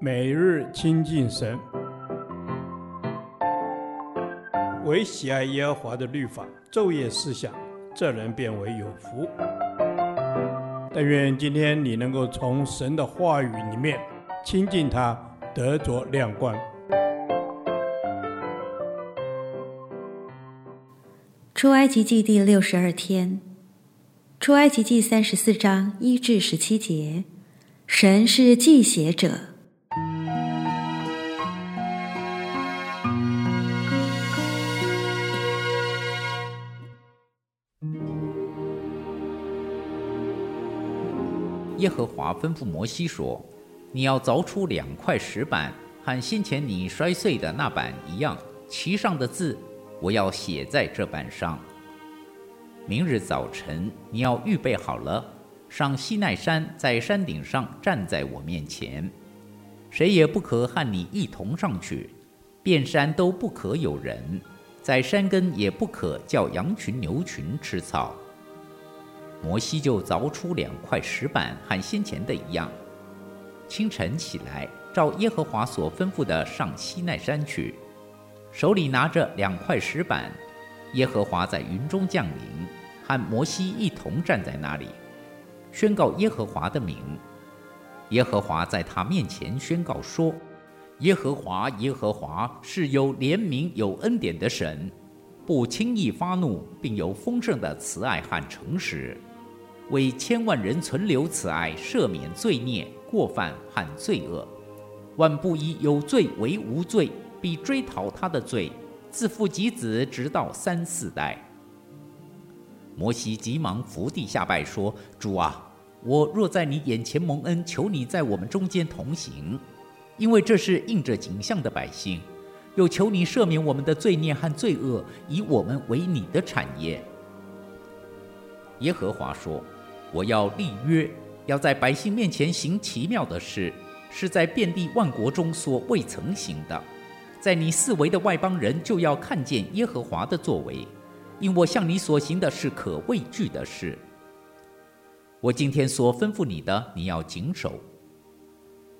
每日亲近神，唯喜爱耶和华的律法，昼夜思想，这人便为有福。但愿今天你能够从神的话语里面亲近他，得着亮光。出埃及记第六十二天，出埃及记三十四章一至十七节，神是记写者。耶和华吩咐摩西说：“你要凿出两块石板，和先前你摔碎的那板一样，其上的字我要写在这板上。明日早晨你要预备好了，上西奈山，在山顶上站在我面前，谁也不可和你一同上去，遍山都不可有人，在山根也不可叫羊群牛群吃草。”摩西就凿出两块石板，和先前的一样。清晨起来，照耶和华所吩咐的上西奈山去，手里拿着两块石板。耶和华在云中降临，和摩西一同站在那里，宣告耶和华的名。耶和华在他面前宣告说：“耶和华，耶和华是有怜悯、有恩典的神，不轻易发怒，并有丰盛的慈爱和诚实。”为千万人存留慈爱，赦免罪孽、过犯和罪恶。万不以有罪为无罪，必追讨他的罪，自父及子，直到三四代。摩西急忙伏地下拜说：“主啊，我若在你眼前蒙恩，求你在我们中间同行，因为这是印着景象的百姓。又求你赦免我们的罪孽和罪恶，以我们为你的产业。”耶和华说。我要立约，要在百姓面前行奇妙的事，是在遍地万国中所未曾行的。在你四围的外邦人就要看见耶和华的作为，因我向你所行的是可畏惧的事。我今天所吩咐你的，你要谨守。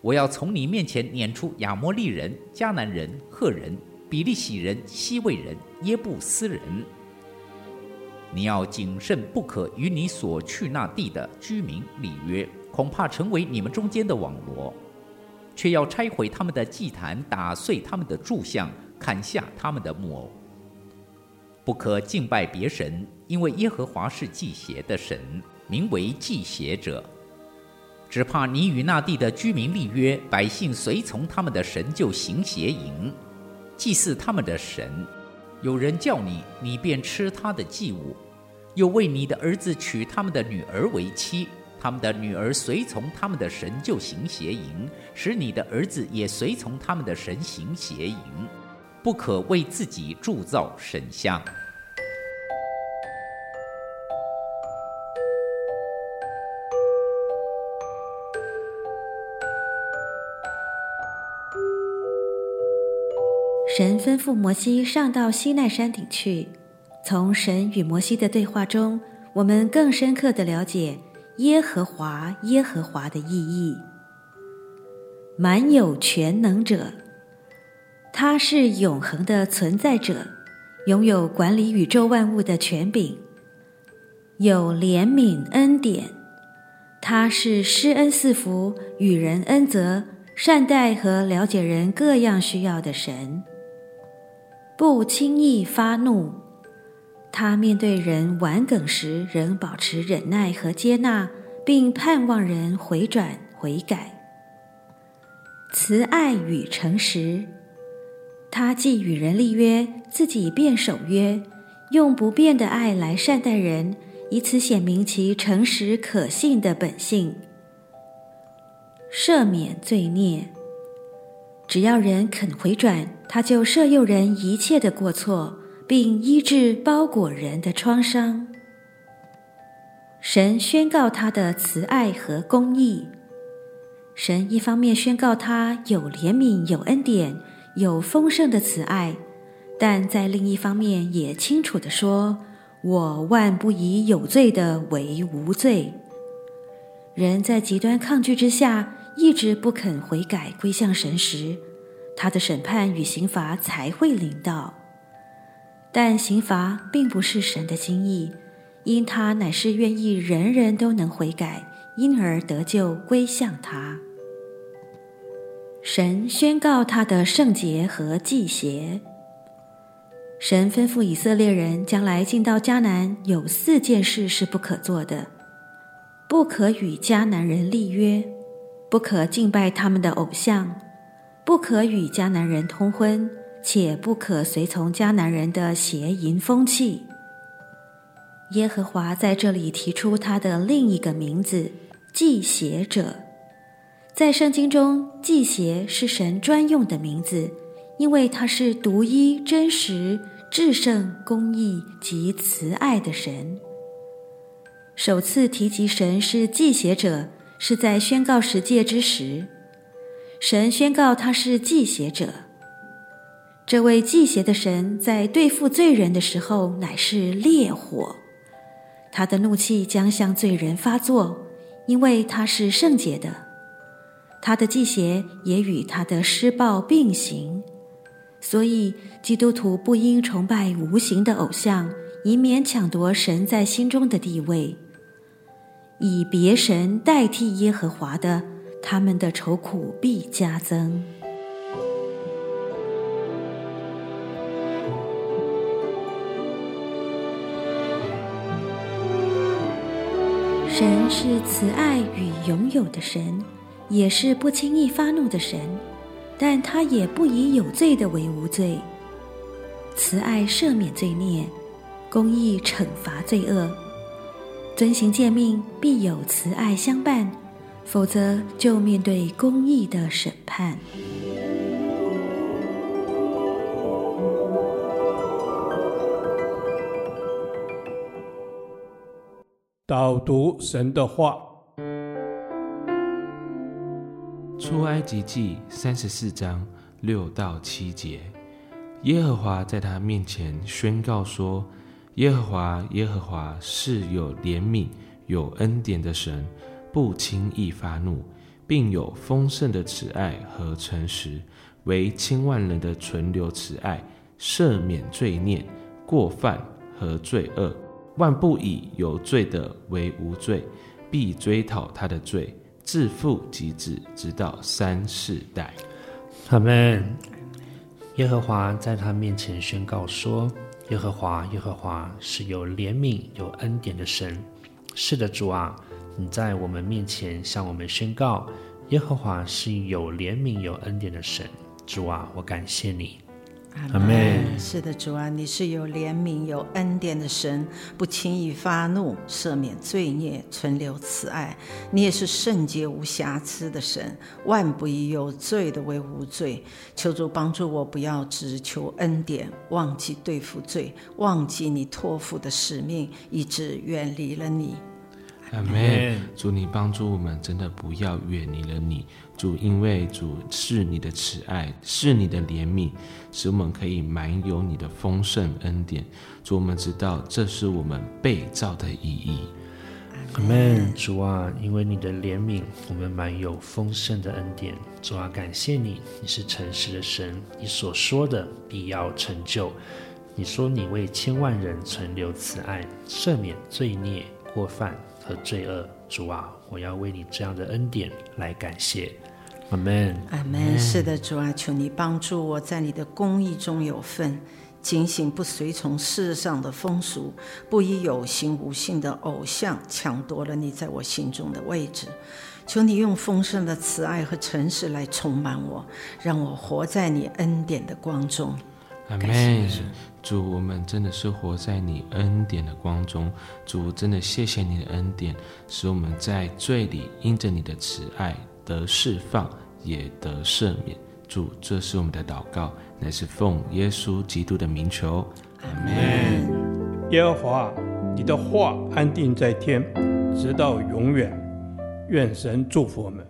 我要从你面前撵出亚摩利人、迦南人、赫人、比利洗人、希未人、耶布斯人。你要谨慎，不可与你所去那地的居民立约，恐怕成为你们中间的网罗。却要拆毁他们的祭坛，打碎他们的柱像，砍下他们的木偶。不可敬拜别神，因为耶和华是祭邪的神，名为祭邪者。只怕你与那地的居民立约，百姓随从他们的神，就行邪淫，祭祀他们的神。有人叫你，你便吃他的祭物。又为你的儿子娶他们的女儿为妻，他们的女儿随从他们的神就行邪淫，使你的儿子也随从他们的神行邪淫，不可为自己铸造神像。神吩咐摩西上到西奈山顶去。从神与摩西的对话中，我们更深刻地了解耶和华耶和华的意义。满有全能者，他是永恒的存在者，拥有管理宇宙万物的权柄，有怜悯恩典，他是施恩赐福、与人恩泽、善待和了解人各样需要的神，不轻易发怒。他面对人顽梗时，仍保持忍耐和接纳，并盼望人回转悔改。慈爱与诚实，他既与人立约，自己便守约，用不变的爱来善待人，以此显明其诚实可信的本性。赦免罪孽，只要人肯回转，他就赦宥人一切的过错。并医治包裹人的创伤。神宣告他的慈爱和公义。神一方面宣告他有怜悯、有恩典、有丰盛的慈爱，但在另一方面也清楚地说：“我万不以有罪的为无罪。”人在极端抗拒之下，一直不肯悔改归向神时，他的审判与刑罚才会临到。但刑罚并不是神的心意，因他乃是愿意人人都能悔改，因而得救归向他。神宣告他的圣洁和祭邪。神吩咐以色列人将来进到迦南，有四件事是不可做的：不可与迦南人立约，不可敬拜他们的偶像，不可与迦南人通婚，且不可随从迦南人的邪淫风气。耶和华在这里提出他的另一个名字——祭邪者。在圣经中，祭邪是神专用的名字，因为他是独一、真实。至圣、公义及慈爱的神。首次提及神是祭邪者，是在宣告十诫之时。神宣告他是祭邪者。这位祭邪的神在对付罪人的时候，乃是烈火，他的怒气将向罪人发作，因为他是圣洁的。他的祭邪也与他的施暴并行。所以，基督徒不应崇拜无形的偶像，以免抢夺神在心中的地位。以别神代替耶和华的，他们的愁苦必加增。神是慈爱与永有的神，也是不轻易发怒的神。但他也不以有罪的为无罪，慈爱赦免罪孽，公义惩罚罪恶，遵行诫命必有慈爱相伴，否则就面对公义的审判。导读神的话。出埃及记三十四章六到七节，耶和华在他面前宣告说：“耶和华，耶和华是有怜悯、有恩典的神，不轻易发怒，并有丰盛的慈爱和诚实，为千万人的存留慈爱，赦免罪孽、过犯和罪恶，万不以有罪的为无罪，必追讨他的罪。”自父及子，直到三世代。阿们。耶和华在他面前宣告说：“耶和华，耶和华是有怜悯、有恩典的神。是的，主啊，你在我们面前向我们宣告，耶和华是有怜悯、有恩典的神。主啊，我感谢你。”阿门。是的，主啊，你是有怜悯、有恩典的神，不轻易发怒，赦免罪孽，存留慈爱。你也是圣洁无瑕疵的神，万不以有罪的为无罪。求主帮助我，不要只求恩典，忘记对付罪，忘记你托付的使命，以致远离了你。阿门。主，你帮助我们，真的不要远离了你。主，因为主是你的慈爱，是你的怜悯，使我们可以满有你的丰盛恩典。主，我们知道这是我们被造的意义。阿门。主啊，因为你的怜悯，我们满有丰盛的恩典。主啊，感谢你，你是诚实的神，你所说的必要成就。你说你为千万人存留慈爱，赦免罪孽过犯。和罪恶，主啊，我要为你这样的恩典来感谢，阿门，阿门。是的，主啊，求你帮助我在你的公义中有份，警醒不随从世上的风俗，不以有形无形的偶像抢夺了你在我心中的位置。求你用丰盛的慈爱和诚实来充满我，让我活在你恩典的光中。阿门。主，我们真的是活在你恩典的光中。主，真的谢谢你的恩典，使我们在罪里因着你的慈爱得释放，也得赦免。主，这是我们的祷告，乃是奉耶稣基督的名求。阿门。耶和华，你的话安定在天，直到永远。愿神祝福我们。